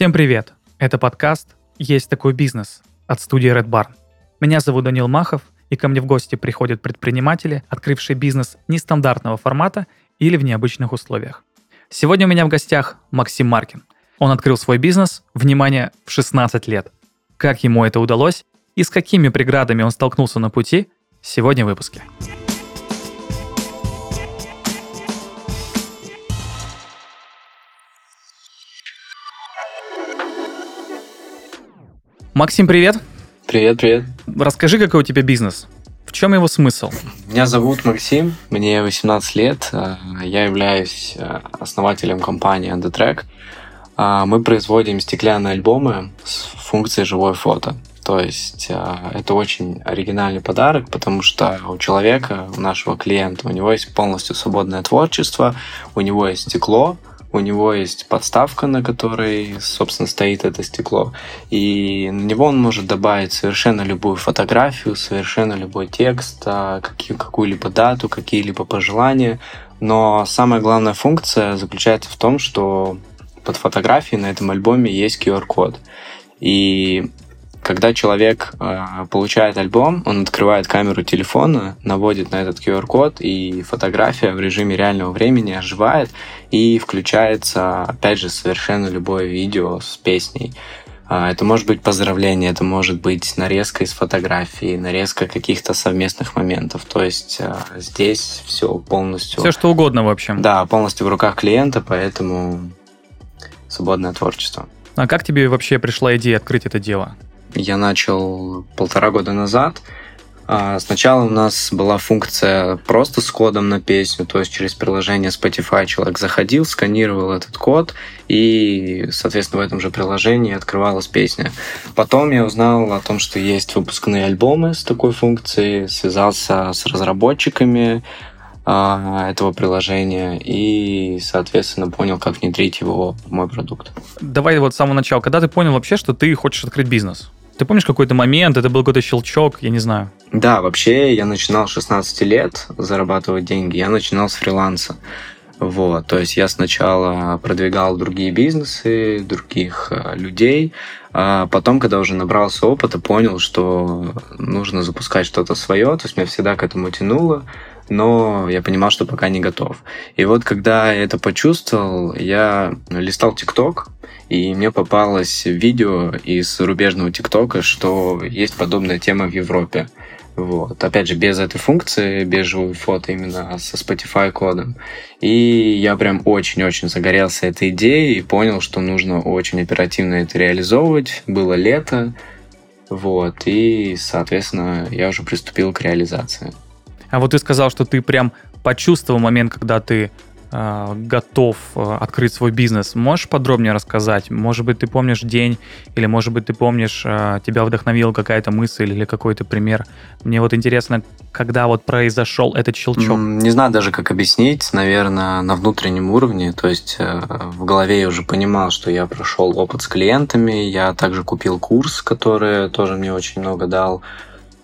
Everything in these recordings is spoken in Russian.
Всем привет! Это подкаст «Есть такой бизнес» от студии Red Barn. Меня зовут Данил Махов, и ко мне в гости приходят предприниматели, открывшие бизнес нестандартного формата или в необычных условиях. Сегодня у меня в гостях Максим Маркин. Он открыл свой бизнес, внимание, в 16 лет. Как ему это удалось и с какими преградами он столкнулся на пути, сегодня в выпуске. Максим, привет. Привет, привет. Расскажи, какой у тебя бизнес? В чем его смысл? Меня зовут Максим, мне 18 лет. э, Я являюсь э, основателем компании Undertrack. А, Мы производим стеклянные альбомы с функцией живое фото. То есть это очень оригинальный подарок, потому что у человека, у нашего клиента, у него есть полностью свободное творчество, у него есть стекло, у него есть подставка, на которой, собственно, стоит это стекло. И на него он может добавить совершенно любую фотографию, совершенно любой текст, а, какую-либо дату, какие-либо пожелания. Но самая главная функция заключается в том, что под фотографией на этом альбоме есть QR-код. И когда человек э, получает альбом, он открывает камеру телефона, наводит на этот QR-код, и фотография в режиме реального времени оживает, и включается, опять же, совершенно любое видео с песней. А, Это может быть поздравление, это может быть нарезка из фотографии, нарезка каких-то совместных моментов. То есть э, здесь все полностью... Все что угодно, в общем. Да, полностью в руках клиента, поэтому свободное творчество. А как тебе вообще пришла идея открыть это дело? Я начал полтора года назад. А, Сначала у нас была функция просто с кодом на песню, то есть через приложение Spotify человек заходил, сканировал этот код, и, соответственно, в этом же приложении открывалась песня. Потом я узнал о том, что есть выпускные альбомы с такой функцией, связался с разработчиками а, этого приложения и, соответственно, понял, как внедрить его в мой продукт. Давай вот с самого начала. Когда ты понял вообще, что ты хочешь открыть бизнес? Ты помнишь какой-то момент, это был какой-то щелчок, я не знаю. Да, вообще я начинал с 16 лет зарабатывать деньги. Я начинал с фриланса. Вот, то есть я сначала продвигал другие бизнесы, других э, людей, а потом, когда уже набрался опыта, понял, что нужно запускать что-то свое, то есть меня всегда к этому тянуло, но я понимал, что пока не готов. И вот когда я это почувствовал, я листал ТикТок, и мне попалось видео из зарубежного ТикТока, что есть подобная тема в Европе. Вот. Опять же, без этой функции, без живой фото, именно со Spotify кодом. И я прям очень-очень загорелся этой идеей и понял, что нужно очень оперативно это реализовывать. Было лето, вот, и, соответственно, я уже приступил к реализации. А вот ты сказал, что ты прям почувствовал момент, когда ты э, готов э, открыть свой бизнес. Можешь подробнее рассказать? Может быть, ты помнишь день, или, может быть, ты помнишь, э, тебя вдохновила какая-то мысль или какой-то пример. Мне вот интересно, когда вот произошел этот щелчок. Не знаю даже, как объяснить, наверное, на внутреннем уровне. То есть э, в голове я уже понимал, что я прошел опыт с клиентами, я также купил курс, который тоже мне очень много дал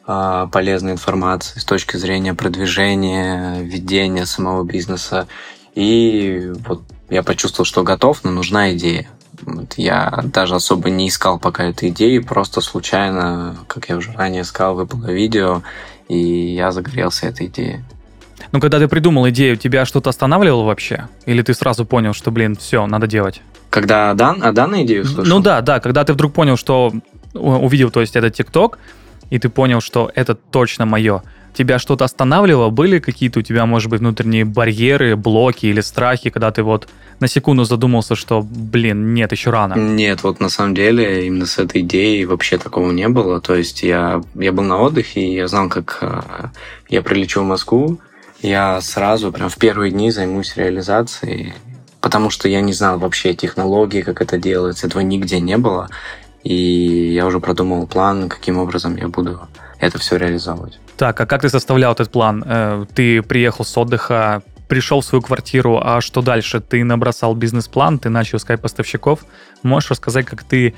полезной информации с точки зрения продвижения, ведения самого бизнеса. И вот я почувствовал, что готов, но нужна идея. Вот я даже особо не искал пока этой идеи, просто случайно, как я уже ранее сказал, выпало видео, и я загорелся этой идеей. Ну, когда ты придумал идею, тебя что-то останавливало вообще? Или ты сразу понял, что, блин, все, надо делать? Когда дан, а данную идею слышал? Ну да, да, когда ты вдруг понял, что у- увидел, то есть, этот ТикТок, и ты понял, что это точно мое. Тебя что-то останавливало? Были какие-то у тебя, может быть, внутренние барьеры, блоки или страхи, когда ты вот на секунду задумался, что, блин, нет, еще рано? Нет, вот на самом деле именно с этой идеей вообще такого не было. То есть я, я был на отдыхе, и я знал, как э, я прилечу в Москву. Я сразу, прям в первые дни займусь реализацией, потому что я не знал вообще технологии, как это делается, этого нигде не было. И я уже продумал план, каким образом я буду это все реализовывать. Так, а как ты составлял этот план? Э, Ты приехал с отдыха, пришел в свою квартиру, а что дальше? Ты набросал бизнес-план, ты начал искать поставщиков. Можешь рассказать, как ты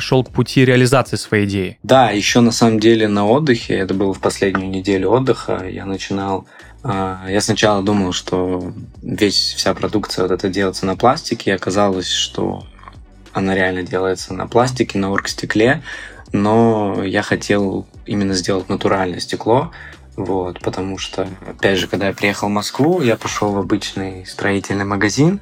шел к пути реализации своей идеи? Да, еще на самом деле на отдыхе, это было в последнюю неделю отдыха, я начинал а, я сначала думал, что весь, вся продукция вот это делается на пластике, и оказалось, что она реально делается на пластике, на оргстекле, но я хотел именно сделать натуральное стекло, вот, потому что, опять же, когда я приехал в Москву, я пошел в обычный строительный магазин,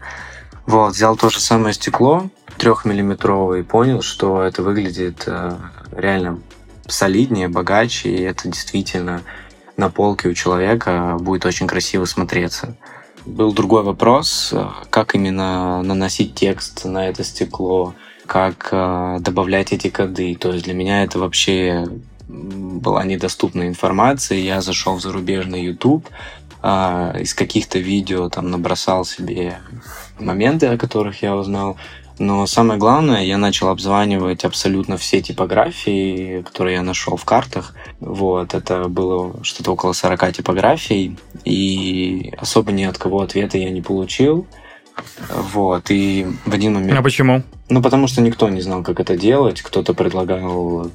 вот, взял то же самое стекло, трехмиллиметровое, и понял, что это выглядит э, реально солиднее, богаче, и это действительно на полке у человека будет очень красиво смотреться. Был другой вопрос, э, как именно наносить текст на это стекло, как э, добавлять эти коды. То есть для меня это вообще была недоступная информация. Я зашел в зарубежный YouTube, э, из каких-то видео там набросал себе моменты, о которых я узнал. Но самое главное, я начал обзванивать абсолютно все типографии, которые я нашел в картах. Вот, это было что-то около 40 типографий, и особо ни от кого ответа я не получил. Вот, и в один момент... А почему? Ну, потому что никто не знал, как это делать. Кто-то предлагал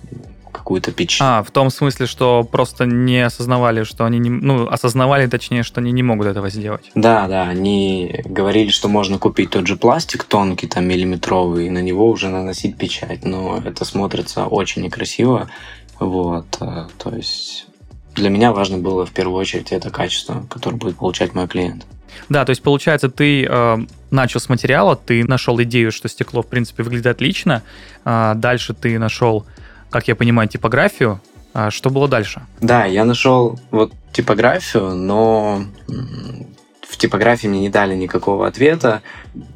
какую-то печь. А, в том смысле, что просто не осознавали, что они не... Ну, осознавали, точнее, что они не могут этого сделать. Да, да, они говорили, что можно купить тот же пластик тонкий, там, миллиметровый, и на него уже наносить печать, но это смотрится очень некрасиво, вот, э, то есть для меня важно было в первую очередь это качество, которое будет получать мой клиент. Да, то есть получается, ты э, начал с материала, ты нашел идею, что стекло в принципе выглядит отлично, э, дальше ты нашел как я понимаю, типографию. А что было дальше? Да, я нашел вот типографию, но в типографии мне не дали никакого ответа.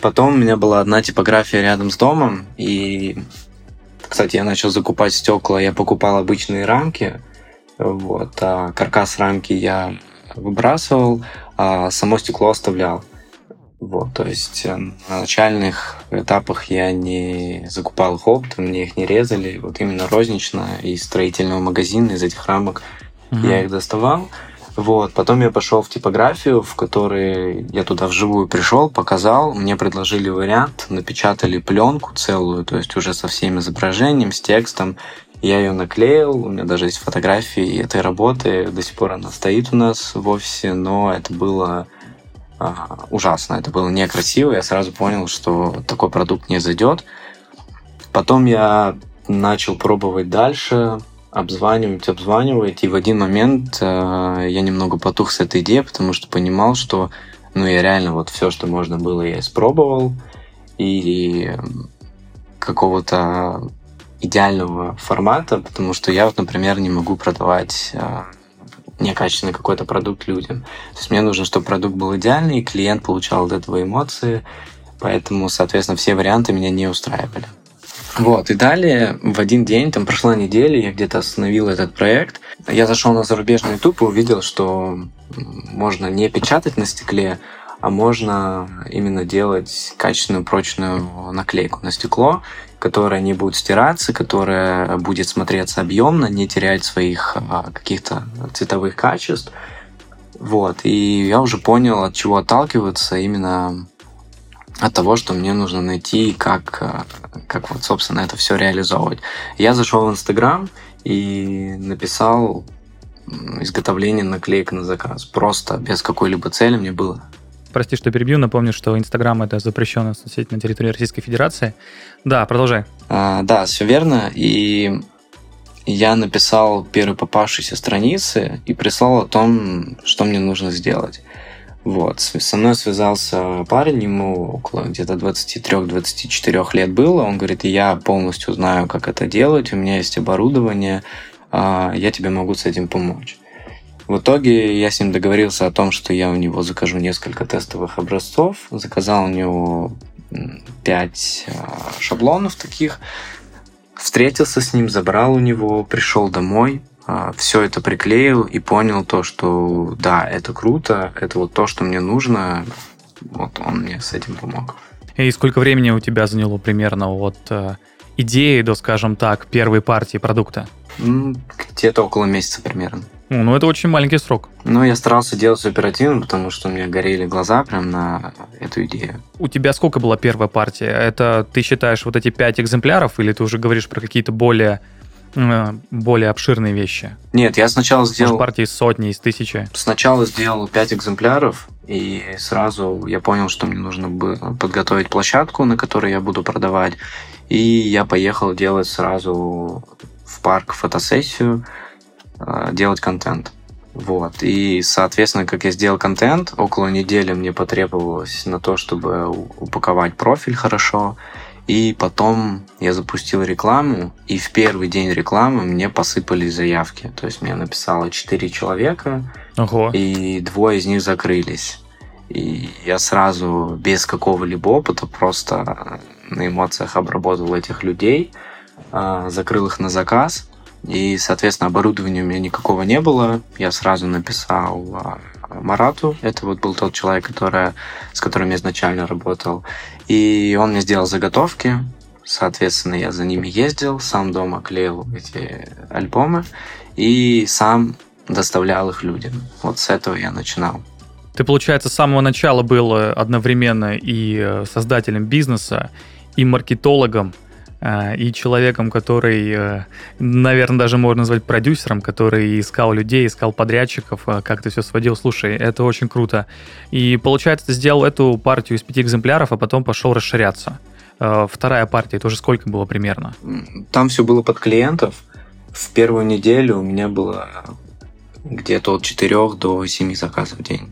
Потом у меня была одна типография рядом с домом, и, кстати, я начал закупать стекла, я покупал обычные рамки, вот, а каркас рамки я выбрасывал, а само стекло оставлял. Вот, то есть э, на начальных этапах я не закупал их оптом, мне их не резали. Вот именно рознично из строительного магазина, из этих рамок угу. я их доставал. Вот, потом я пошел в типографию, в которой я туда вживую пришел, показал, мне предложили вариант, напечатали пленку целую, то есть уже со всем изображением, с текстом. Я ее наклеил, у меня даже есть фотографии этой работы, до сих пор она стоит у нас в офисе, но это было а, ужасно. Это было некрасиво. Я сразу понял, что такой продукт не зайдет. Потом я начал пробовать дальше, обзванивать, обзванивать, и в один момент э, я немного потух с этой идеей, потому что понимал, что ну я реально вот все, что можно было, я испробовал, и какого-то идеального формата, потому что я например, не могу продавать э, некачественный какой-то продукт людям. То есть мне нужно, чтобы продукт был идеальный, и клиент получал от этого эмоции, поэтому, соответственно, все варианты меня не устраивали. Вот, и далее в один день, там прошла неделя, я где-то остановил этот проект. Я зашел на зарубежный YouTube и увидел, что можно не печатать на стекле, а можно именно делать качественную прочную наклейку на стекло, которая не будет стираться, которая будет смотреться объемно, не терять своих а, каких-то цветовых качеств. Вот. И я уже понял, от чего отталкиваться именно от того, что мне нужно найти, как, а, как вот, собственно, это все реализовывать. Я зашел в Инстаграм и написал изготовление наклеек на заказ. Просто без какой-либо цели мне было Прости, что перебью. Напомню, что Инстаграм — это запрещенная соцсеть на территории Российской Федерации. Да, продолжай. А, да, все верно. И я написал первые попавшиеся страницы и прислал о том, что мне нужно сделать. Вот. Со мной связался парень, ему около где-то 23-24 лет было. Он говорит, я полностью знаю, как это делать, у меня есть оборудование, а, я тебе могу с этим помочь. В итоге я с ним договорился о том, что я у него закажу несколько тестовых образцов, заказал у него 5 а, шаблонов таких, встретился с ним, забрал у него, пришел домой, а, все это приклеил и понял то, что да, это круто, это вот то, что мне нужно. Вот он мне с этим помог. И сколько времени у тебя заняло примерно от э, идеи до, скажем так, первой партии продукта? Где-то около месяца примерно. Ну, это очень маленький срок. Ну, я старался делать оперативно, потому что у меня горели глаза прям на эту идею. У тебя сколько была первая партия? Это ты считаешь вот эти пять экземпляров, или ты уже говоришь про какие-то более э, более обширные вещи? Нет, я сначала сделал... Может, партии из сотни, из тысячи? Сначала сделал пять экземпляров, и сразу я понял, что мне нужно было подготовить площадку, на которой я буду продавать. И я поехал делать сразу в парк фотосессию, делать контент. Вот. И, соответственно, как я сделал контент, около недели мне потребовалось на то, чтобы упаковать профиль хорошо. И потом я запустил рекламу, и в первый день рекламы мне посыпались заявки. То есть мне написало 4 человека, Ого. и двое из них закрылись. И я сразу, без какого-либо опыта, просто на эмоциях обработал этих людей, а, закрыл их на заказ – и, соответственно, оборудования у меня никакого не было. Я сразу написал а, Марату. Это вот был тот человек, который, с которым я изначально работал. И он мне сделал заготовки. Соответственно, я за ними ездил, сам дома клеил эти альбомы и сам доставлял их людям. Вот с этого я начинал. Ты, получается, с самого начала был одновременно и э, создателем бизнеса, и маркетологом, и человеком, который, э, наверное, даже можно назвать продюсером, который искал людей, искал подрядчиков, а, как ты все сводил. Слушай, это очень круто. И получается, ты сделал эту партию из пяти экземпляров, а потом пошел расширяться. А, вторая партия, это уже сколько было примерно? Там все было под клиентов. В первую неделю у меня было где-то от 4 до 7 заказов в день.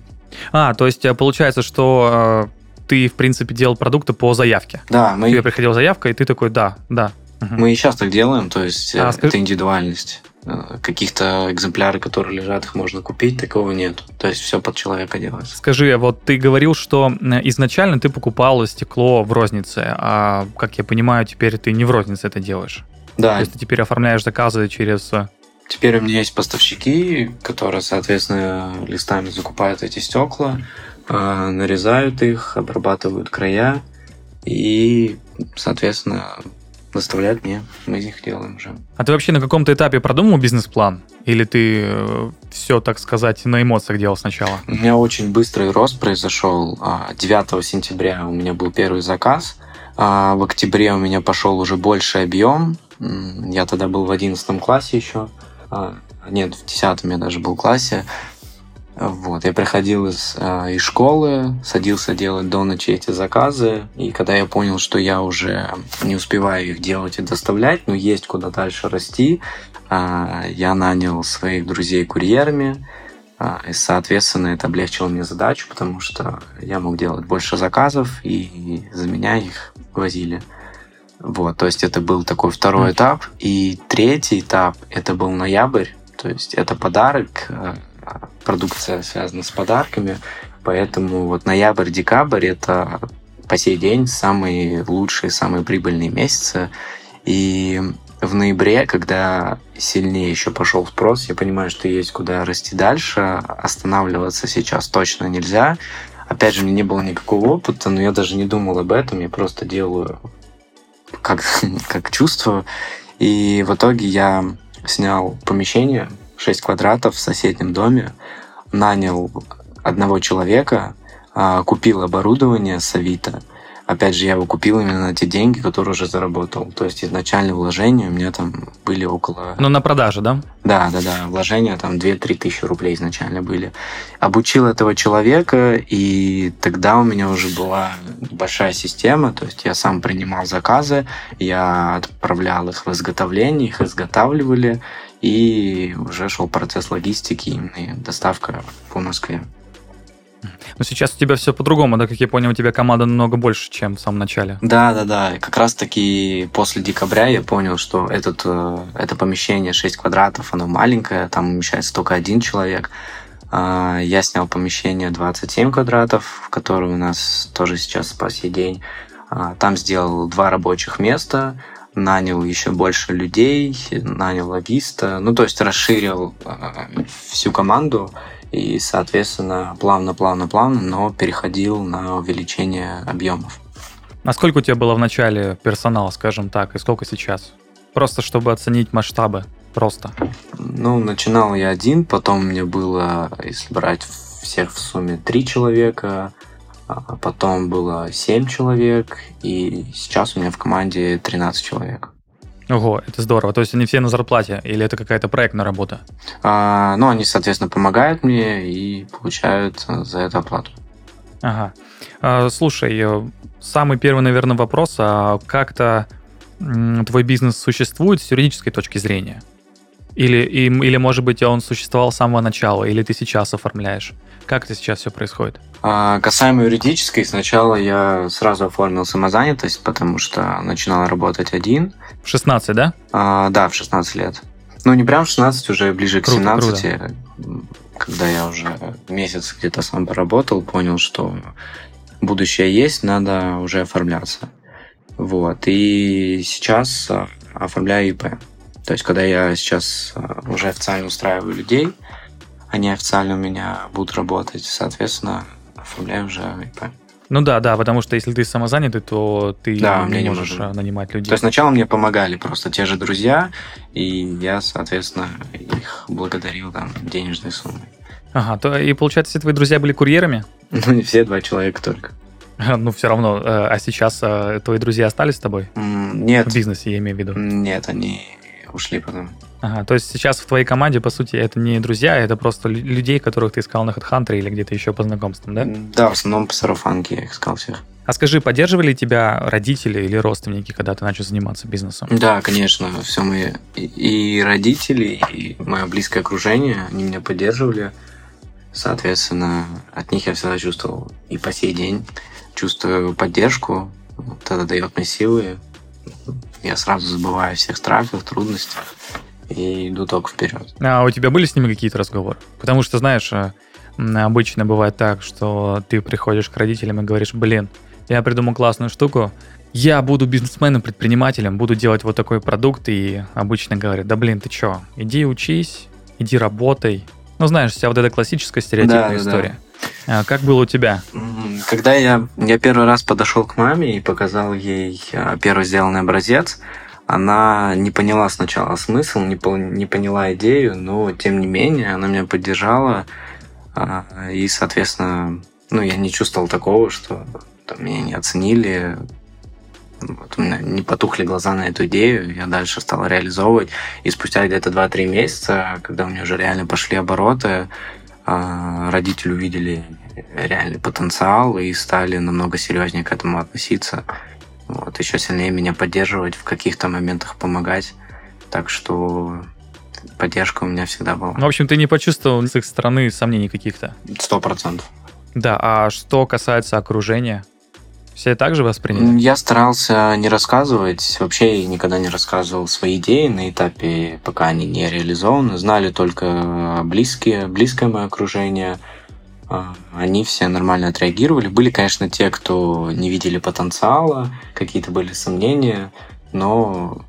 А, то есть получается, что ты, в принципе, делал продукты по заявке. Да, мы... Тебе приходила заявка, и ты такой, да, да. Угу. Мы и сейчас так делаем, то есть а, э, это скажи... индивидуальность. Э, каких-то экземпляры, которые лежат, их можно купить, такого нет. То есть все под человека делается. Скажи, вот ты говорил, что изначально ты покупал стекло в рознице, а, как я понимаю, теперь ты не в рознице это делаешь. Да. То есть ты теперь оформляешь заказы через... Э, теперь у меня есть поставщики, которые, соответственно, листами закупают эти стекла, а, нарезают их, обрабатывают края и, соответственно, доставляют мне. Мы из них делаем уже. А ты вообще на каком-то этапе продумал бизнес-план? Или ты э, все, так сказать, на эмоциях делал сначала? У меня очень быстрый рост произошел. 9 а, сентября у меня был первый заказ. А в октябре у меня пошел уже больше объем. Я тогда был в 11 классе еще. А, нет, в 10 я даже был в классе. Вот, я приходил из, э, из школы, садился делать до ночи эти заказы, и когда я понял, что я уже не успеваю их делать и доставлять, но есть куда дальше расти, э, я нанял своих друзей курьерами, э, и, соответственно, это облегчило мне задачу, потому что я мог делать больше заказов, и за меня их возили. Вот, то есть это был такой второй этап. И третий этап, это был ноябрь, то есть это подарок продукция связана с подарками, поэтому вот ноябрь-декабрь это по сей день самые лучшие, самые прибыльные месяцы. И в ноябре, когда сильнее еще пошел спрос, я понимаю, что есть куда расти дальше, останавливаться сейчас точно нельзя. Опять же, меня не было никакого опыта, но я даже не думал об этом, я просто делаю как, как чувствую. И в итоге я снял помещение 6 квадратов в соседнем доме, нанял одного человека, а, купил оборудование с Авито. Опять же, я его купил именно на те деньги, которые уже заработал. То есть изначальные вложения у меня там были около... Ну, на продаже, да? Да, да, да. Вложения там 2-3 тысячи рублей изначально были. Обучил этого человека, и тогда у меня уже была большая система. То есть я сам принимал заказы, я отправлял их в изготовление, их изготавливали, и уже шел процесс логистики и доставка по Москве. Но сейчас у тебя все по-другому, да, как я понял, у тебя команда намного больше, чем в самом начале. Да, да, да. Как раз таки после декабря я понял, что этот, э, это помещение 6 квадратов, оно маленькое, там умещается только один человек. А, я снял помещение 27 квадратов, в которое у нас тоже сейчас по сей день. А, там сделал два рабочих места, нанял еще больше людей, нанял логиста, ну, то есть расширил э, всю команду и, соответственно, плавно-плавно-плавно, но переходил на увеличение объемов. А сколько у тебя было в начале персонала, скажем так, и сколько сейчас? Просто чтобы оценить масштабы, просто. Ну, начинал я один, потом мне было, если брать всех в сумме, три человека, потом было 7 человек, и сейчас у меня в команде 13 человек. Ого, это здорово. То есть они все на зарплате или это какая-то проектная работа? А, ну, они, соответственно, помогают мне и получают за это оплату. Ага. А, слушай, э, самый первый, наверное, вопрос. А как-то твой бизнес существует с юридической точки зрения? Или, или, может быть, он существовал с самого начала, или ты сейчас оформляешь? Как это сейчас все происходит? А, касаемо юридической, сначала я сразу оформил самозанятость, потому что начинал работать один. В 16, да? А, да, в 16 лет. Ну, не прям в 16, уже ближе к круто, 17. Круто. Когда я уже месяц где-то сам поработал, понял, что будущее есть, надо уже оформляться. Вот. И сейчас а, оформляю ИП. То есть, когда я сейчас а, уже официально устраиваю людей, они официально у меня будут работать, соответственно, оформляю уже ИП. Ну да, да, потому что если ты самозанятый, то ты да, не можешь нужно. нанимать людей. То есть сначала мне помогали просто те же друзья, и я, соответственно, их благодарил там денежной суммой. Ага, то и получается, все твои друзья были курьерами? Ну, не все, два человека только. Ну, все равно. Э, а сейчас э, твои друзья остались с тобой? Нет. В бизнесе, я имею в виду. Нет, они ушли потом. Ага, то есть сейчас в твоей команде, по сути, это не друзья, это просто людей, которых ты искал на HeadHunter или где-то еще по знакомствам, да? Да, в основном по сарафанке я их искал всех. А скажи, поддерживали тебя родители или родственники, когда ты начал заниматься бизнесом? Да, конечно, все мои и родители, и мое близкое окружение, они меня поддерживали. Соответственно, от них я всегда чувствовал и по сей день чувствую поддержку. Вот это дает мне силы. Я сразу забываю о всех страхах, трудностях и иду только вперед. А у тебя были с ними какие-то разговоры? Потому что, знаешь, э, обычно бывает так, что ты приходишь к родителям и говоришь, блин, я придумал классную штуку, я буду бизнесменом, предпринимателем, буду делать вот такой продукт, и обычно говорят, да блин, ты чё, иди учись, иди работай. Ну, знаешь, вся вот эта классическая стереотипная да, история. Да. А как было у тебя? Когда я, я первый раз подошел к маме и показал ей а, первый сделанный образец, она не поняла сначала смысл, не, пол, не поняла идею, но тем не менее она меня поддержала. А, и, соответственно, ну, я не чувствовал такого, что там, меня не оценили, вот у меня не потухли глаза на эту идею, я дальше стал реализовывать. И спустя где-то 2-3 месяца, когда у меня уже реально пошли обороты, а, родители увидели реальный потенциал и стали намного серьезнее к этому относиться вот, еще сильнее меня поддерживать, в каких-то моментах помогать. Так что поддержка у меня всегда была. Ну, в общем, ты не почувствовал с их стороны сомнений каких-то? Сто процентов. Да, а что касается окружения? Все так же восприняли? Я старался не рассказывать. Вообще никогда не рассказывал свои идеи на этапе, пока они не реализованы. Знали только близкие, близкое мое окружение – они все нормально отреагировали. Были, конечно, те, кто не видели потенциала, какие-то были сомнения, но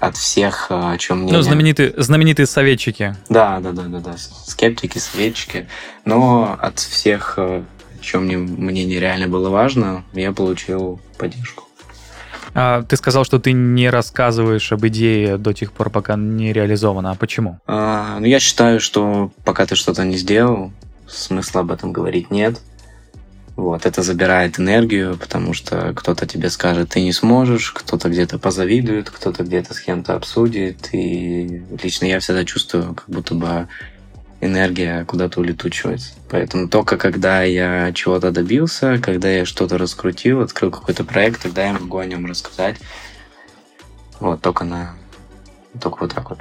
от всех, а, о чем мне... Ну, знаменитые, знаменитые советчики. Да, да, да, да, да. Скептики, советчики. Но от всех, а, о чем мне, мне нереально было важно, я получил поддержку. А, ты сказал, что ты не рассказываешь об идее до тех пор, пока не реализована. А почему? А, ну, я считаю, что пока ты что-то не сделал, смысла об этом говорить нет. Вот, это забирает энергию, потому что кто-то тебе скажет, ты не сможешь, кто-то где-то позавидует, кто-то где-то с кем-то обсудит, и лично я всегда чувствую, как будто бы энергия куда-то улетучивается. Поэтому только когда я чего-то добился, когда я что-то раскрутил, открыл какой-то проект, тогда я могу о нем рассказать. Вот, только на... Только вот так вот.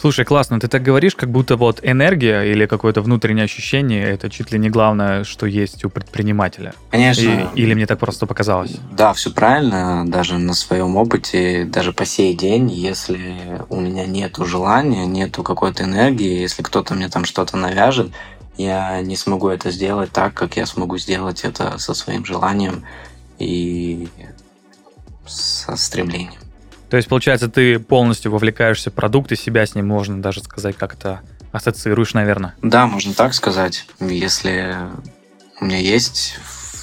Слушай, классно, ты так говоришь, как будто вот энергия или какое-то внутреннее ощущение это чуть ли не главное, что есть у предпринимателя. Конечно. И, или мне так просто показалось? Да, все правильно. Даже на своем опыте, даже по сей день, если у меня нету желания, нету какой-то энергии, если кто-то мне там что-то навяжет, я не смогу это сделать так, как я смогу сделать это со своим желанием и со стремлением. То есть, получается, ты полностью вовлекаешься в продукт, и себя с ним можно даже сказать как-то ассоциируешь, наверное. Да, можно так сказать. Если у меня есть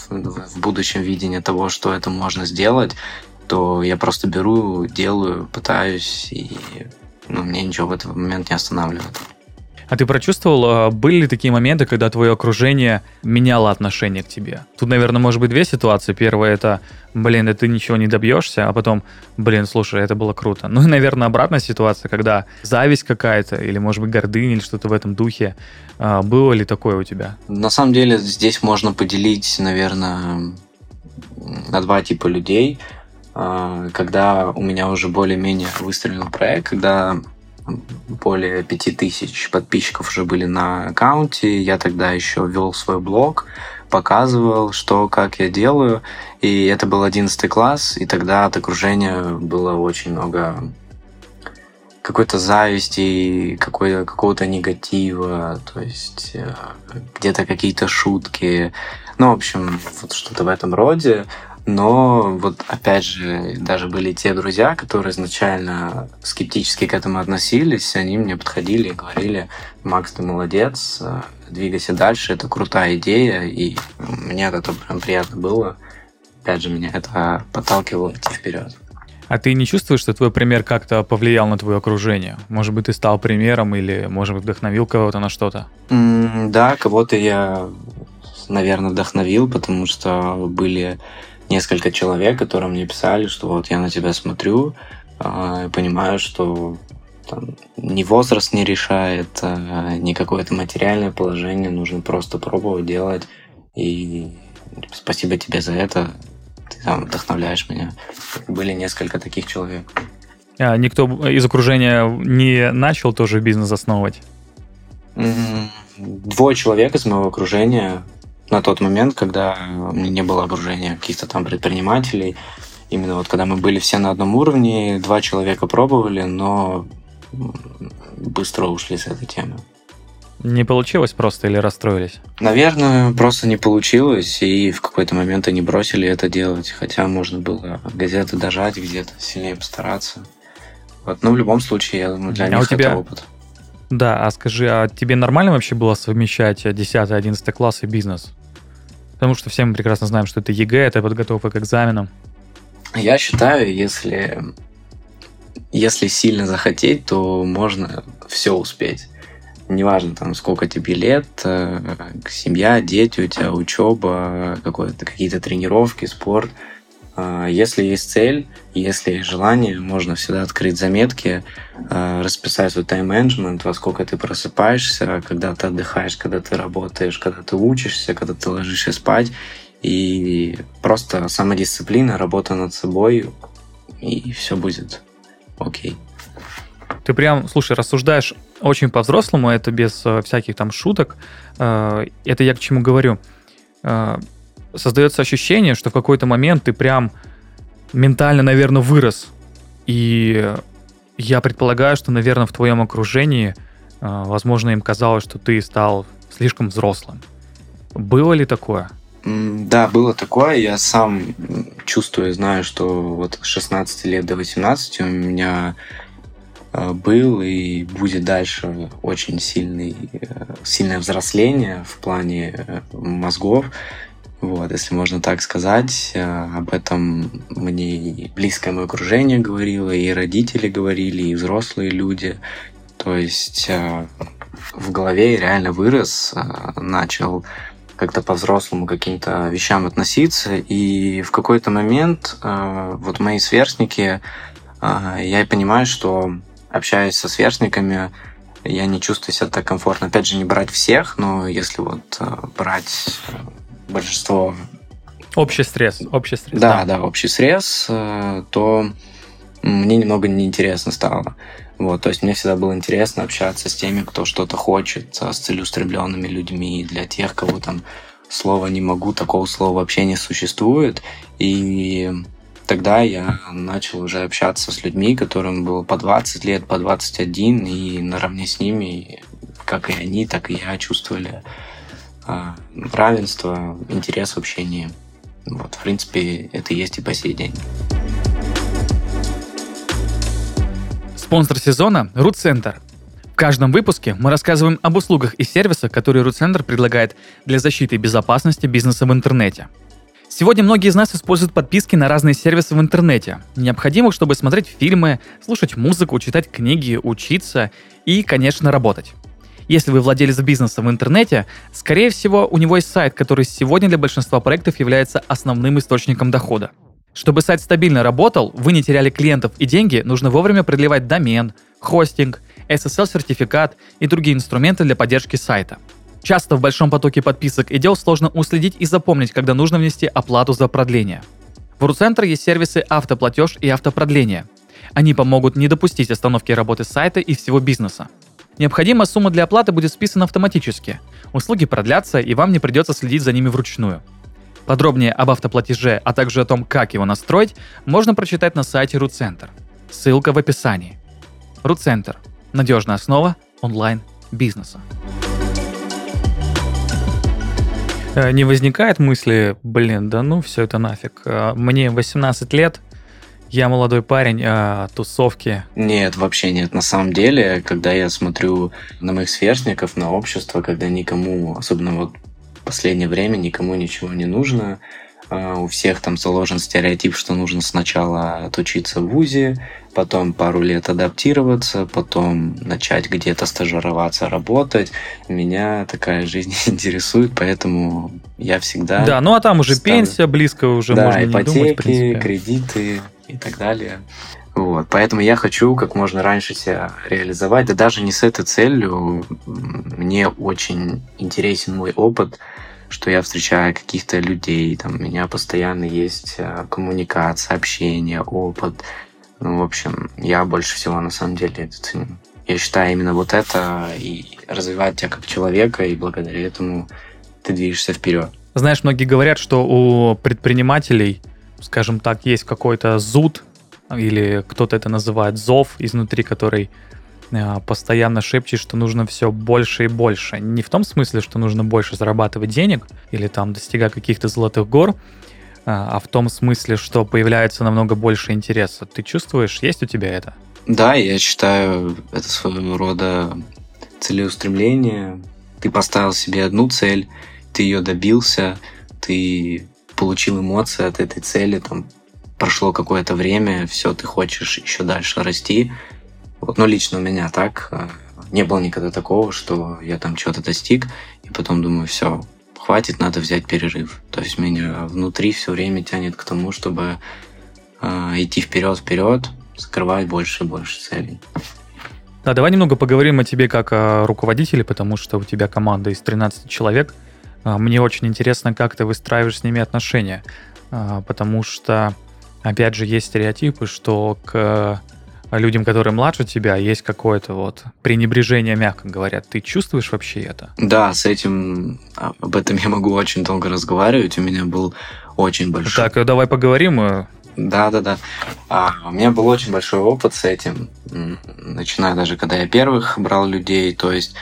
в будущем видение того, что это можно сделать, то я просто беру, делаю, пытаюсь, и ну, мне ничего в этот момент не останавливает. А ты прочувствовал, а, были ли такие моменты, когда твое окружение меняло отношение к тебе? Тут, наверное, может быть две ситуации. Первая это, блин, да ты ничего не добьешься, а потом, блин, слушай, это было круто. Ну и, наверное, обратная ситуация, когда зависть какая-то, или, может быть, гордыня, или что-то в этом духе. А, было ли такое у тебя? На самом деле здесь можно поделить, наверное, на два типа людей – а, когда у меня уже более-менее выстрелил проект, когда более 5000 подписчиков уже были на аккаунте, я тогда еще вел свой блог, показывал, что, как я делаю, и это был 11 класс, и тогда от окружения было очень много какой-то зависти, какой, какого-то негатива, то есть э, где-то какие-то шутки. Ну, в общем, вот что-то в этом роде. Но вот опять же, даже были те друзья, которые изначально скептически к этому относились, они мне подходили и говорили, Макс, ты молодец, э, двигайся дальше, это крутая идея, и мне это прям приятно было. Опять же, меня это подталкивало идти вперед. А ты не чувствуешь, что твой пример как-то повлиял на твое окружение? Может быть, ты стал примером или, может быть, вдохновил кого-то на что-то? Mm, да, кого-то я, наверное, вдохновил, потому что были несколько человек, которые мне писали, что вот я на тебя смотрю, э, понимаю, что там, ни возраст не решает, э, ни какое-то материальное положение, нужно просто пробовать делать. И спасибо тебе за это ты там вдохновляешь меня. Были несколько таких человек. А никто из окружения не начал тоже бизнес основывать? Двое человек из моего окружения на тот момент, когда у меня не было окружения каких-то там предпринимателей, именно вот когда мы были все на одном уровне, два человека пробовали, но быстро ушли с этой темы. Не получилось просто или расстроились? Наверное, просто не получилось, и в какой-то момент они бросили это делать, хотя можно было где-то дожать, где-то сильнее постараться. Вот, но в любом случае, я думаю, для а них тебя... это опыт. Да, а скажи, а тебе нормально вообще было совмещать 10-11 класс и бизнес? Потому что все мы прекрасно знаем, что это ЕГЭ, это подготовка к экзаменам. Я считаю, если, если сильно захотеть, то можно все успеть неважно там сколько тебе лет, э, семья, дети, у тебя учеба, какие-то тренировки, спорт. Э, если есть цель, если есть желание, можно всегда открыть заметки, э, расписать свой тайм-менеджмент, во сколько ты просыпаешься, когда ты отдыхаешь, когда ты работаешь, когда ты учишься, когда ты ложишься спать. И просто самодисциплина, работа над собой, и все будет окей. Ты прям, слушай, рассуждаешь очень по-взрослому, это без э, всяких там шуток. Э, это я к чему говорю. Э, создается ощущение, что в какой-то момент ты прям ментально, наверное, вырос. И я предполагаю, что, наверное, в твоем окружении, возможно, им казалось, что ты стал слишком взрослым. Было ли такое? Да, было такое. Я сам чувствую, знаю, что вот с 16 лет до 18 у меня Э, был и будет дальше очень сильный, э, сильное взросление в плане э, мозгов. Вот, если можно так сказать, об этом мне и близкое мое окружение говорило, и родители говорили, и взрослые люди. То есть в голове реально вырос, начал как-то по-взрослому каким-то вещам относиться, и в какой-то момент вот мои сверстники, я понимаю, что общаюсь со сверстниками, я не чувствую себя так комфортно. Опять же, не брать всех, но если вот э, брать э, большинство... Общий стресс, общий стресс. Да, да, да общий стресс, э, то мне немного неинтересно стало. Вот, то есть мне всегда было интересно общаться с теми, кто что-то хочет, с целеустремленными людьми, для тех, кого там слова не могу, такого слова вообще не существует. И тогда я начал уже общаться с людьми, которым было по 20 лет, по 21, и наравне с ними, как и они, так и я чувствовали а, равенство, интерес в общении. Вот, в принципе, это есть и по сей день. Спонсор сезона – Рут-центр. В каждом выпуске мы рассказываем об услугах и сервисах, которые Рут-центр предлагает для защиты и безопасности бизнеса в интернете – Сегодня многие из нас используют подписки на разные сервисы в интернете, необходимых, чтобы смотреть фильмы, слушать музыку, читать книги, учиться и, конечно, работать. Если вы владелец бизнеса в интернете, скорее всего, у него есть сайт, который сегодня для большинства проектов является основным источником дохода. Чтобы сайт стабильно работал, вы не теряли клиентов и деньги, нужно вовремя продлевать домен, хостинг, SSL-сертификат и другие инструменты для поддержки сайта – Часто в большом потоке подписок и дел сложно уследить и запомнить, когда нужно внести оплату за продление. В RuCenter есть сервисы автоплатеж и автопродление. Они помогут не допустить остановки работы сайта и всего бизнеса. Необходимая сумма для оплаты будет списана автоматически. Услуги продлятся, и вам не придется следить за ними вручную. Подробнее об автоплатеже, а также о том, как его настроить, можно прочитать на сайте RootCenter. Ссылка в описании. RootCenter – надежная основа онлайн-бизнеса. Э, не возникает мысли, блин, да ну все это нафиг. Э, мне 18 лет, я молодой парень, а тусовки... Нет, вообще нет. На самом деле, когда я смотрю на моих сверстников, на общество, когда никому, особенно вот в последнее время, никому ничего не нужно, а, у всех там заложен стереотип, что нужно сначала отучиться в ВУЗе, потом пару лет адаптироваться, потом начать где-то стажироваться, работать. Меня такая жизнь интересует, поэтому я всегда... Да, ну а там уже ставлю... пенсия близко, уже да, можно ипотеки, не думать, в принципе. кредиты и так далее. Вот, поэтому я хочу как можно раньше себя реализовать, да даже не с этой целью. Мне очень интересен мой опыт, что я встречаю каких-то людей, там у меня постоянно есть э, коммуникация, общение, опыт. Ну, в общем, я больше всего на самом деле это ценю. Я считаю именно вот это и развивает тебя как человека, и благодаря этому ты движешься вперед. Знаешь, многие говорят, что у предпринимателей, скажем так, есть какой-то зуд, или кто-то это называет зов изнутри, который э, постоянно шепчет, что нужно все больше и больше. Не в том смысле, что нужно больше зарабатывать денег или там достигать каких-то золотых гор, а, а в том смысле, что появляется намного больше интереса. Ты чувствуешь, есть у тебя это? Да, я считаю, это своего рода целеустремление. Ты поставил себе одну цель, ты ее добился, ты получил эмоции от этой цели, там прошло какое-то время, все, ты хочешь еще дальше расти. Вот, ну, лично у меня так. Э, не было никогда такого, что я там что-то достиг, и потом думаю, все, хватит, надо взять перерыв. То есть меня внутри все время тянет к тому, чтобы э, идти вперед, вперед, скрывать больше и больше целей. Да, давай немного поговорим о тебе как о руководителе, потому что у тебя команда из 13 человек. А, мне очень интересно, как ты выстраиваешь с ними отношения, а, потому что, опять же, есть стереотипы, что к людям, которые младше тебя, есть какое-то вот пренебрежение, мягко говоря. Ты чувствуешь вообще это? Да, с этим, а, об этом я могу очень долго разговаривать. У меня был очень большой... Так, давай поговорим. Э. Да, да, да. А, у меня был очень большой опыт с этим, начиная даже когда я первых брал людей. То есть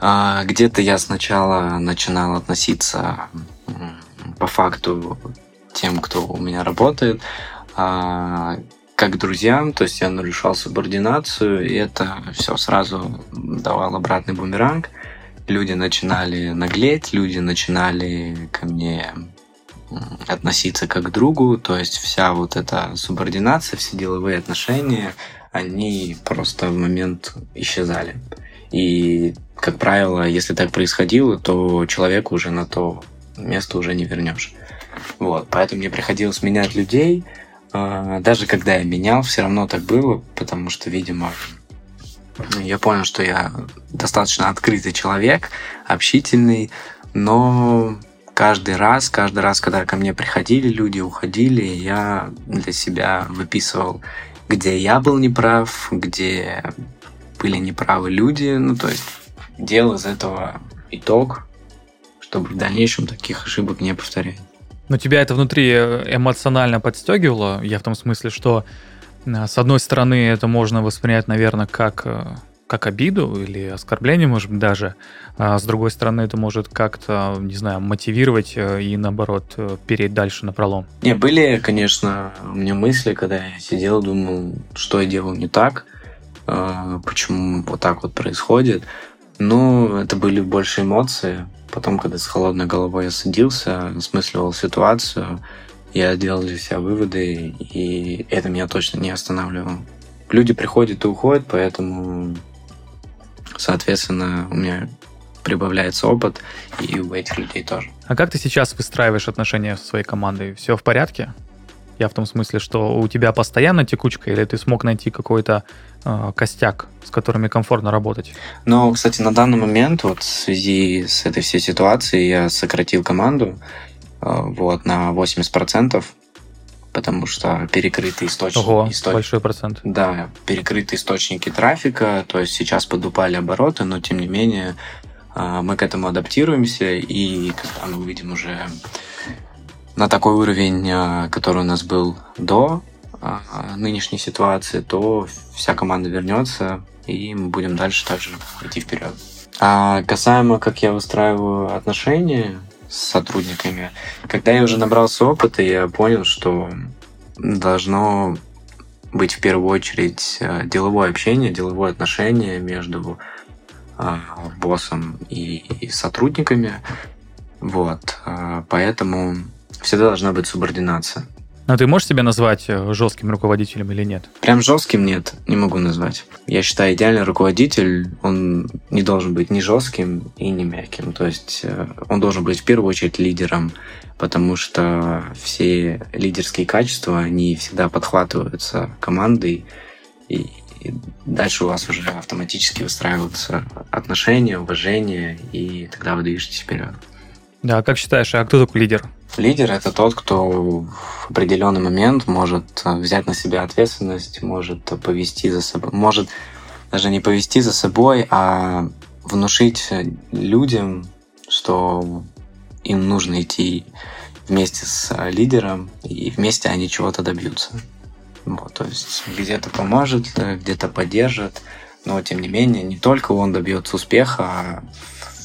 где-то я сначала начинал относиться по факту тем, кто у меня работает, а, как друзьям, то есть я нарушал субординацию, и это все сразу давал обратный бумеранг. Люди начинали наглеть, люди начинали ко мне относиться как к другу, то есть вся вот эта субординация, все деловые отношения, они просто в момент исчезали. И, как правило, если так происходило, то человека уже на то место уже не вернешь. Вот, поэтому мне приходилось менять людей, а, даже когда я менял, все равно так было, потому что, видимо, я понял, что я достаточно открытый человек, общительный, но каждый раз, каждый раз, когда ко мне приходили люди, уходили, я для себя выписывал, где я был неправ, где были неправы люди, ну, то есть делал из этого итог, чтобы в дальнейшем таких ошибок не повторять. Но тебя это внутри э, эмоционально подстегивало? Я в том смысле, что э, с одной стороны это можно воспринять, наверное, как, э, как обиду или оскорбление, может быть, даже. А с другой стороны это может как-то, не знаю, мотивировать и, наоборот, переть дальше на пролом. Не, были, конечно, у меня мысли, когда я сидел, думал, что я делал не так, почему вот так вот происходит. Но это были больше эмоции, Потом, когда с холодной головой я садился, осмысливал ситуацию, я делал для себя выводы, и это меня точно не останавливало. Люди приходят и уходят, поэтому, соответственно, у меня прибавляется опыт, и у этих людей тоже. А как ты сейчас выстраиваешь отношения со своей командой? Все в порядке? Я в том смысле, что у тебя постоянно текучка, или ты смог найти какой-то э, костяк, с которыми комфортно работать? Ну, кстати, на данный момент, вот в связи с этой всей ситуацией, я сократил команду э, вот, на 80%. потому что перекрыты источники. Ого, источ... большой процент. Да, перекрыты источники трафика, то есть сейчас подупали обороты, но тем не менее а, мы к этому адаптируемся, и когда мы увидим уже на такой уровень, а, который у нас был до а, нынешней ситуации, то вся команда вернется, и мы будем дальше также идти вперед. А касаемо, как я выстраиваю отношения с сотрудниками, когда я уже набрался опыта, я понял, что должно быть в первую очередь деловое общение, деловое отношение между боссом и сотрудниками. Вот. Поэтому всегда должна быть субординация. Но ты можешь себя назвать э, жестким руководителем или нет? Прям жестким нет, не могу назвать. Я считаю, идеальный руководитель, он не должен быть ни жестким и не мягким. То есть э, он должен быть в первую очередь лидером, потому что все лидерские качества, они всегда подхватываются командой, и, и дальше у вас уже автоматически выстраиваются отношения, уважение, и тогда вы движетесь вперед. Да, как считаешь, а кто такой лидер? Лидер – это тот, кто в определенный момент может э, взять на себя ответственность, может повести за собой, может даже не повести за собой, а внушить людям, что им нужно идти вместе с лидером, и вместе они чего-то добьются. Вот, то есть где-то поможет, где-то поддержит, но тем не менее не только он добьется успеха, а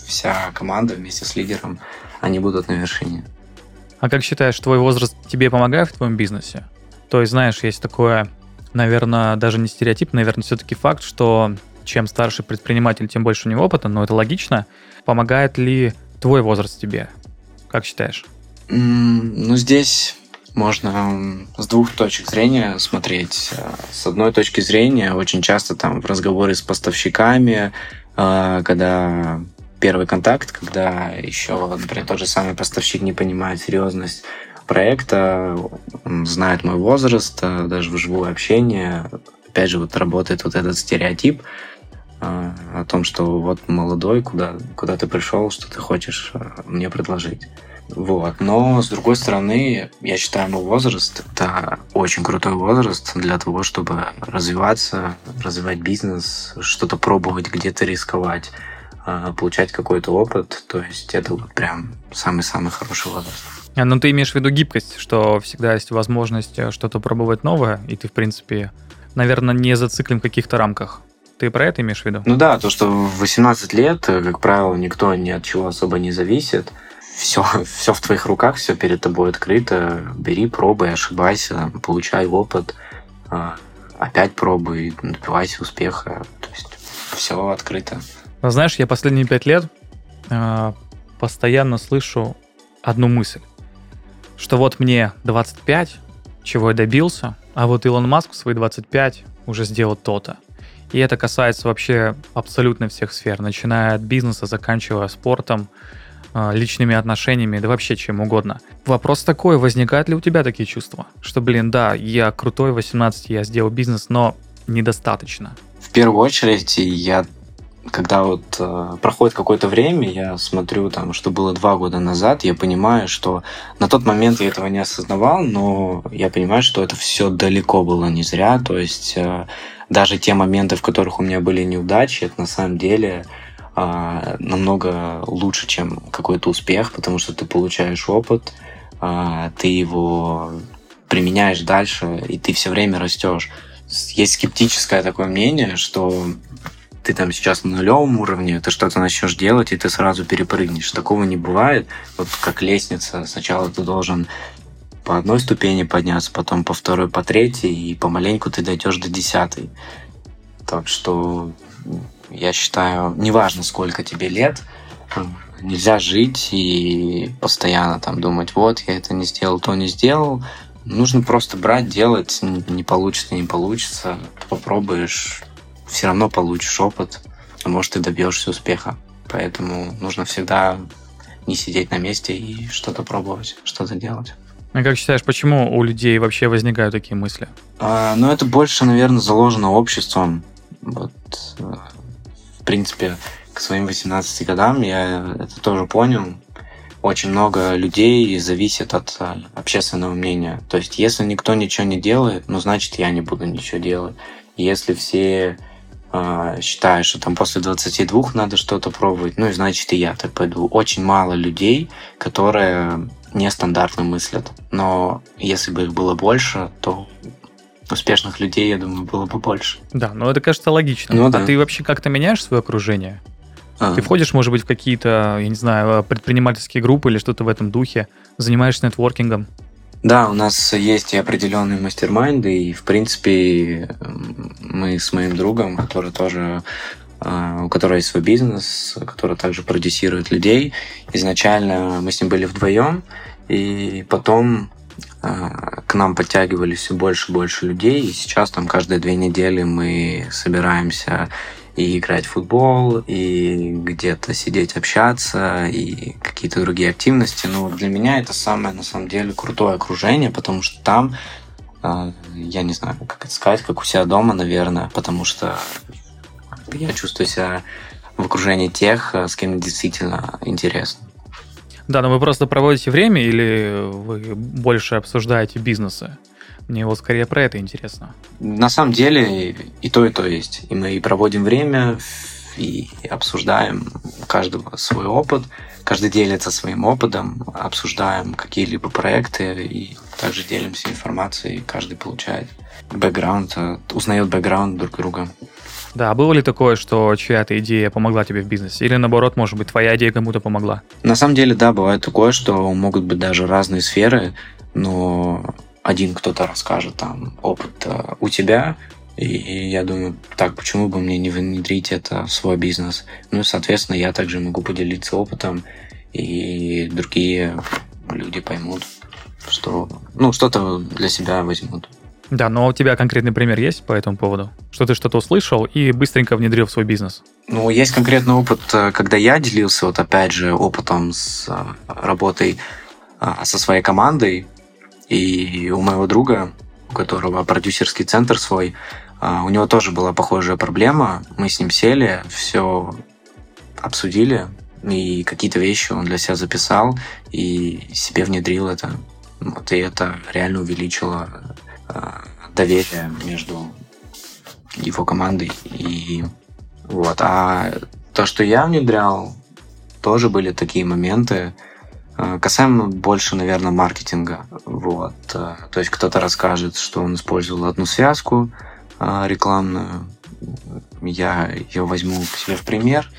вся команда вместе с лидером, они будут на вершине. А как считаешь, твой возраст тебе помогает в твоем бизнесе? То есть, знаешь, есть такое, наверное, даже не стереотип, наверное, все-таки факт, что чем старше предприниматель, тем больше у него опыта, но это логично. Помогает ли твой возраст тебе? Как считаешь? Ну, здесь можно с двух точек зрения смотреть. С одной точки зрения, очень часто там в разговоре с поставщиками, а, когда первый контакт, когда еще, например, тот же самый поставщик не понимает серьезность проекта, знает мой возраст, э, даже в живое общение. Опять же, вот работает вот этот стереотип э, о том, что вот молодой, куда, куда ты пришел, что ты хочешь э, мне предложить. Вот. Но, с другой стороны, я считаю, мой возраст – это очень крутой возраст для того, чтобы развиваться, развивать бизнес, что-то пробовать, где-то рисковать. А, получать какой-то опыт. То есть это вот прям самый-самый хороший возраст. А, ну, ты имеешь в виду гибкость, что всегда есть возможность э, что-то пробовать новое, и ты, в принципе, наверное, не зациклен в каких-то рамках. Ты про это имеешь в виду? Ну да, то, что в 18 лет, э, как правило, никто ни от чего особо не зависит. Все, все в твоих руках, все перед тобой открыто. Бери, пробуй, ошибайся, получай опыт. А, опять пробуй, добивайся успеха. То есть все открыто. Знаешь, я последние пять лет э, постоянно слышу одну мысль, что вот мне 25, чего я добился, а вот Илон Маск в свои 25 уже сделал то-то. И это касается вообще абсолютно всех сфер, начиная от бизнеса, заканчивая спортом, э, личными отношениями, да вообще чем угодно. Вопрос такой, возникают ли у тебя такие чувства? Что, блин, да, я крутой, 18, я сделал бизнес, но недостаточно. В первую очередь я когда вот э, проходит какое-то время, я смотрю там, что было два года назад, я понимаю, что на тот момент я этого не осознавал, но я понимаю, что это все далеко было не зря. То есть э, даже те моменты, в которых у меня были неудачи, это на самом деле э, намного лучше, чем какой-то успех, потому что ты получаешь опыт, э, ты его применяешь дальше, и ты все время растешь. Есть скептическое такое мнение, что ты там сейчас на нулевом уровне, ты что-то начнешь делать, и ты сразу перепрыгнешь. Такого не бывает. Вот как лестница. Сначала ты должен по одной ступени подняться, потом по второй, по третьей, и помаленьку ты дойдешь до десятой. Так что я считаю, неважно, сколько тебе лет, нельзя жить и постоянно там думать, вот, я это не сделал, то не сделал. Нужно просто брать, делать, не получится, не получится. Попробуешь, все равно получишь опыт, а может, ты добьешься успеха. Поэтому нужно всегда не сидеть на месте и что-то пробовать, что-то делать. А как считаешь, почему у людей вообще возникают такие мысли? А, ну, это больше, наверное, заложено обществом. Вот, э, в принципе, к своим 18 годам я это тоже понял. очень много людей зависит от э, общественного мнения. То есть, если никто ничего не делает, ну, значит, я не буду ничего делать. Если все э, считают, что там после 22 надо что-то пробовать, ну, и значит, и я так пойду. Очень мало людей, которые нестандартно мыслят. Но если бы их было больше, то успешных людей, я думаю, было бы больше. Да, но это кажется логично. Ну, а да. ты вообще как-то меняешь свое окружение? А, Ты входишь, может быть, в какие-то, я не знаю, предпринимательские группы или что-то в этом духе, занимаешься нетворкингом? Да, у нас есть и определенные мастер-майнды, и, в принципе, мы с моим другом, который тоже а, у которого есть свой бизнес, который также продюсирует людей. Изначально мы с ним были вдвоем, и потом а, к нам подтягивались все больше и больше людей, и сейчас там каждые две недели мы собираемся и играть в футбол, и где-то сидеть общаться, и какие-то другие активности. Но для меня это самое, на самом деле, крутое окружение, потому что там, а, я не знаю, как это сказать, как у себя дома, наверное, потому что я чувствую себя в окружении тех, а, с кем действительно интересно. Да, но вы просто проводите время или вы больше обсуждаете бизнесы? Мне вот скорее про это интересно. На самом деле и то, и то есть. И мы и проводим время, и обсуждаем у каждого свой опыт, каждый делится своим опытом, обсуждаем какие-либо проекты и также делимся информацией, каждый получает бэкграунд, э, узнает бэкграунд друг друга. Да, а было ли такое, что чья-то идея помогла тебе в бизнесе? Или наоборот, может быть, твоя идея кому-то помогла? На самом деле, да, бывает такое, что могут быть даже разные сферы, но один кто-то расскажет там опыт э, у тебя, и я думаю, так, почему бы мне не внедрить это в свой бизнес? Ну и, соответственно, я также могу поделиться опытом, и другие люди поймут, что, ну, что-то для себя возьмут. Да, но у тебя конкретный пример есть по этому поводу? Что ты что-то услышал и быстренько внедрил в свой бизнес? Ну, есть конкретный опыт, э, когда я делился, вот опять же, опытом с э, работой со своей командой, и у моего друга, у которого продюсерский центр свой, у него тоже была похожая проблема. Мы с ним сели, все обсудили, и какие-то вещи он для себя записал и себе внедрил это. Вот, и это реально увеличило доверие между его командой и вот. А то, что я внедрял, тоже были такие моменты. Касаемо больше, наверное, маркетинга. Вот. То есть кто-то расскажет, что он использовал одну связку рекламную. Я ее возьму себе в пример,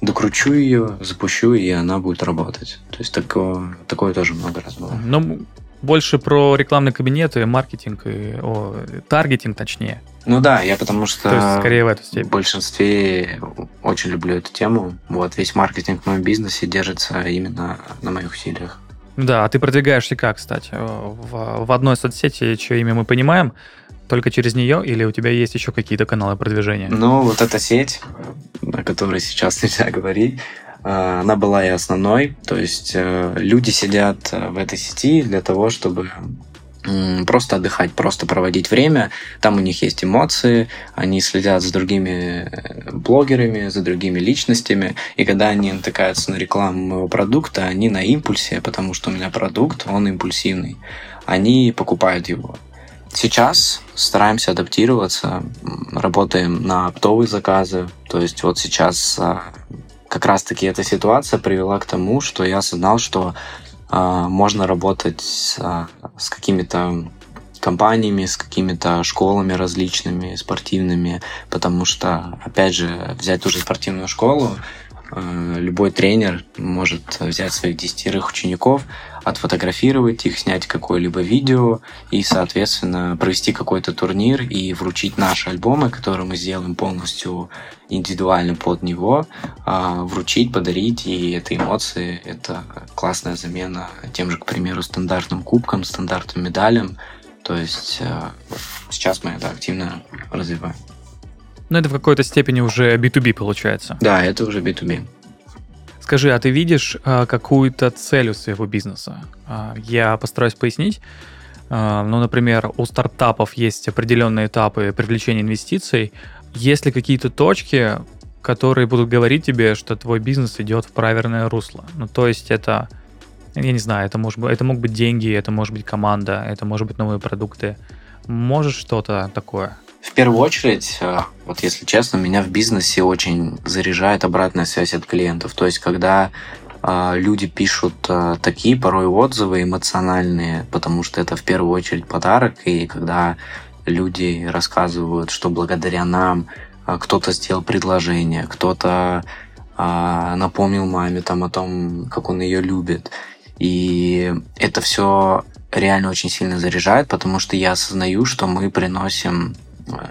докручу ее, запущу, и она будет работать. То есть такое, такое тоже много раз было. Ну, больше про рекламные кабинеты, маркетинг и о, таргетинг, точнее. Ну да, я потому что То есть, скорее в эту степень. в большинстве очень люблю эту тему. Вот весь маркетинг в моем бизнесе держится именно на моих усилиях. Да, а ты продвигаешься как, кстати? В, в одной соцсети, чье имя мы понимаем, только через нее или у тебя есть еще какие-то каналы продвижения? Ну, вот эта сеть, о которой сейчас нельзя говорить, она была и основной. То есть э, люди сидят э, в этой сети для того, чтобы просто отдыхать, просто проводить время. Там у них есть эмоции, они следят за другими э, блогерами, за другими личностями. И когда они натыкаются на рекламу моего продукта, они на импульсе, потому что у меня продукт, он импульсивный. Они покупают его. Сейчас стараемся адаптироваться, работаем на оптовые заказы. То есть вот сейчас как раз-таки эта ситуация привела к тому, что я осознал, что э, можно работать с, э, с какими-то компаниями, с какими-то школами различными, спортивными, потому что, опять же, взять ту же спортивную школу, любой тренер может взять своих десятерых учеников, отфотографировать их, снять какое-либо видео и, соответственно, провести какой-то турнир и вручить наши альбомы, которые мы сделаем полностью индивидуально под него, а, вручить, подарить, и это эмоции, это классная замена тем же, к примеру, стандартным кубкам, стандартным медалям. То есть э, сейчас мы это активно развиваем. Ну, это в какой-то степени уже B2B получается. Да, это уже B2B. Скажи, а ты видишь а, какую-то цель у своего бизнеса? А, я постараюсь пояснить. А, ну, например, у стартапов есть определенные этапы привлечения инвестиций. Есть ли какие-то точки, которые будут говорить тебе, что твой бизнес идет в правильное русло? Ну, то есть это Я не знаю, это, может это могут быть деньги, это может быть команда, это может быть новые продукты. Может что-то такое? В первую очередь, э, вот если честно, меня в бизнесе очень заряжает обратная связь от клиентов. То есть, когда э, люди пишут э, такие порой отзывы эмоциональные, потому что это в первую очередь подарок, и когда люди рассказывают, что благодаря нам кто-то сделал предложение, кто-то напомнил маме там о том, как он ее любит. И это все реально очень сильно заряжает, потому что я осознаю, что мы приносим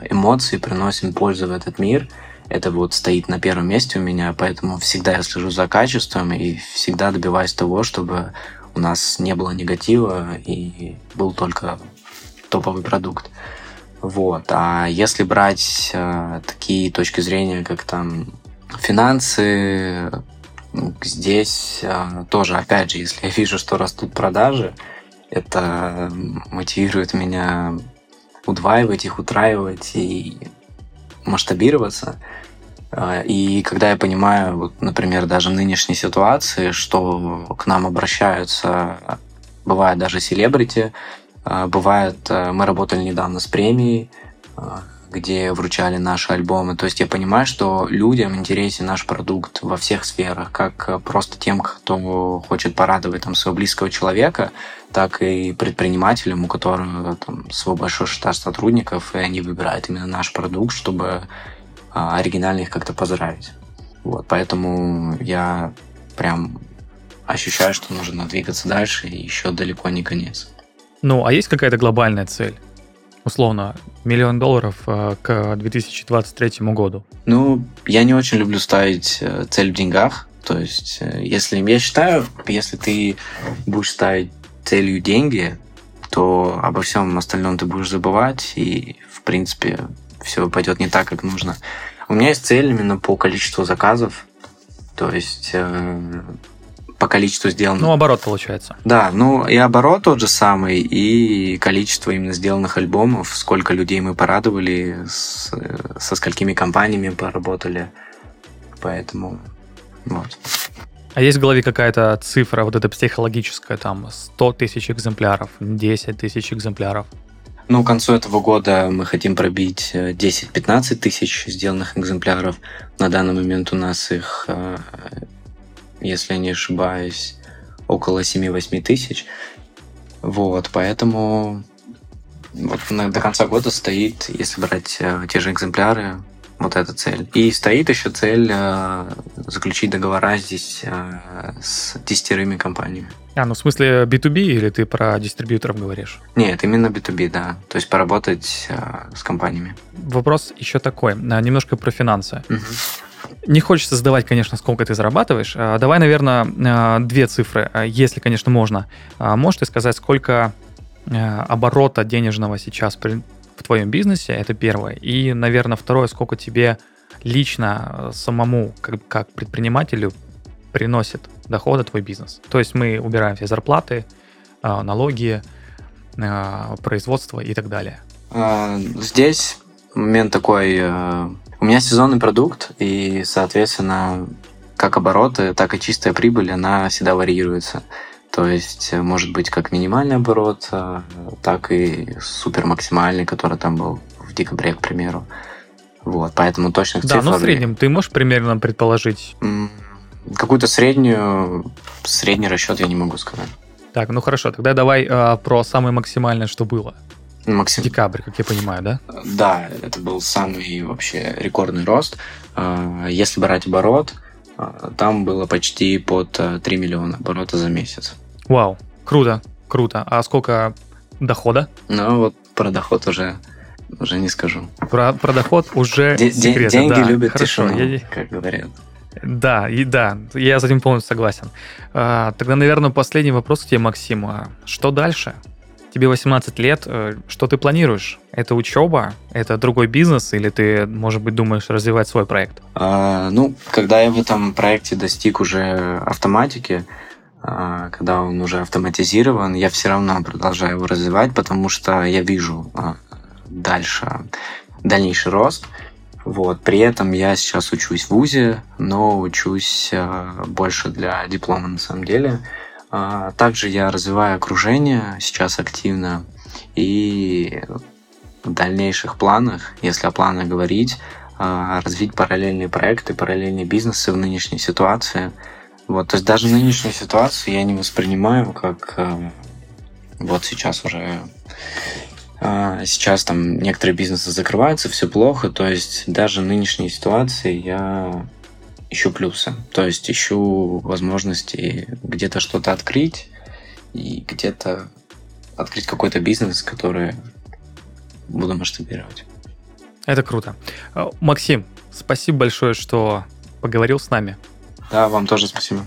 эмоции, приносим пользу в этот мир. Это вот стоит на первом месте у меня, поэтому всегда я слежу за качеством и всегда добиваюсь того, чтобы у нас не было негатива и был только топовый продукт. Вот. А если брать э, такие точки зрения, как там финансы, здесь э, тоже, опять же, если я вижу, что растут продажи, это мотивирует меня удваивать их, утраивать и масштабироваться. А, и когда я понимаю, вот, например, даже в нынешней ситуации, что к нам обращаются, бывает даже селебрити, а, бывает, э, мы работали недавно с премией, а, где вручали наши альбомы. То есть я понимаю, что людям интересен наш продукт во всех сферах, как просто тем, кто хочет порадовать там, своего близкого человека, так и предпринимателям, у которых там, свой большой штат сотрудников, и они выбирают именно наш продукт, чтобы а, оригинально их как-то поздравить. Вот, поэтому я прям ощущаю, что нужно двигаться дальше, и еще далеко не конец. Ну, а есть какая-то глобальная цель? Условно, миллион долларов э, к 2023 году? Ну, я не очень люблю ставить э, цель в деньгах. То есть, э, если я считаю, если ты будешь ставить целью деньги, то обо всем остальном ты будешь забывать, и, в принципе, все пойдет не так, как нужно. У меня есть цель именно по количеству заказов. То есть по количеству сделанных. Ну, оборот получается. Да, ну и оборот тот же самый, и количество именно сделанных альбомов, сколько людей мы порадовали, с, со сколькими компаниями поработали. Поэтому вот. А есть в голове какая-то цифра, вот эта психологическая, там, 100 тысяч экземпляров, 10 тысяч экземпляров? Ну, к концу этого года мы хотим пробить 10-15 э, тысяч сделанных экземпляров. На данный момент у нас их э, если я не ошибаюсь, около 7-8 тысяч. Вот, поэтому вот до конца года стоит, если брать э, те же экземпляры, вот эта цель. И стоит еще цель э, заключить договора здесь э, с десятерыми компаниями. А, ну в смысле B2B или ты про дистрибьюторов говоришь? Нет, именно B2B, да. То есть поработать э, с компаниями. Вопрос еще такой, а, немножко про финансы. Угу. Не хочется задавать, конечно, сколько ты зарабатываешь. А, давай, наверное, а, две цифры, а, если, конечно, можно. Можешь ты сказать, сколько оборота денежного сейчас в твоем бизнесе? Это первое. И, наверное, второе, сколько тебе лично самому, как, предпринимателю, приносит дохода твой бизнес. То есть мы убираем все зарплаты, налоги, производство и так далее. Здесь момент такой у меня сезонный продукт, и, соответственно, как обороты, так и чистая прибыль, она всегда варьируется. То есть, э, может быть, как минимальный оборот, э, так и супер максимальный, который там был в декабре, к примеру. Вот, поэтому точных да, цифр... Да, ну в среднем ты можешь примерно предположить? Какую-то среднюю, средний расчет я не могу сказать. Так, ну хорошо, тогда давай э, про самое максимальное, что было. Максим... Декабрь, как я понимаю, да? Да, это был самый вообще рекордный рост. А, если брать оборот, а, там было почти под 3 э, миллиона оборота за месяц. Вау, круто, круто. А сколько дохода? Ну вот про доход уже уже не скажу. Про, про доход уже Д- секрет. Деньги да, любят хорошо. тишину, я... как говорят. Да, и да, я с этим полностью согласен. А, тогда, наверное, последний вопрос к тебе, Максим. А что дальше? Тебе 18 лет, э, что ты планируешь? Это учеба? Это другой бизнес? Или ты, может быть, думаешь развивать свой проект? А, ну, когда я в этом проекте достиг уже автоматики, а, когда он уже автоматизирован, я все равно продолжаю его развивать, потому что я вижу а, дальше дальнейший рост. Вот. При этом я сейчас учусь в ВУЗе, но учусь а, больше для диплома на самом деле. Также я развиваю окружение сейчас активно. И в дальнейших планах, если о планах говорить, а, развить параллельные проекты, параллельные бизнесы в нынешней ситуации. Вот, то есть даже нынешнюю ситуацию я не воспринимаю как э, вот сейчас уже а, сейчас там некоторые бизнесы закрываются, все плохо, то есть даже нынешней ситуации я ищу плюсы, то есть ищу возможности где-то что-то открыть и где-то открыть какой-то бизнес, который буду масштабировать. Это круто. Э, Максим, спасибо большое, что поговорил с нами. Да, вам тоже спасибо.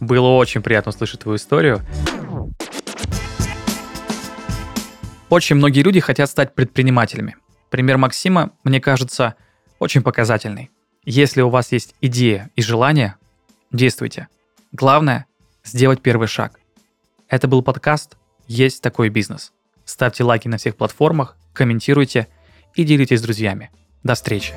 Было очень приятно услышать твою историю. Очень многие люди хотят стать предпринимателями. Пример Максима, мне кажется, очень показательный. Если у вас есть идея и желание, действуйте. Главное – сделать первый шаг. Это был подкаст «Есть такой бизнес». Ставьте лайки на всех платформах, комментируйте и делитесь с друзьями. До встречи!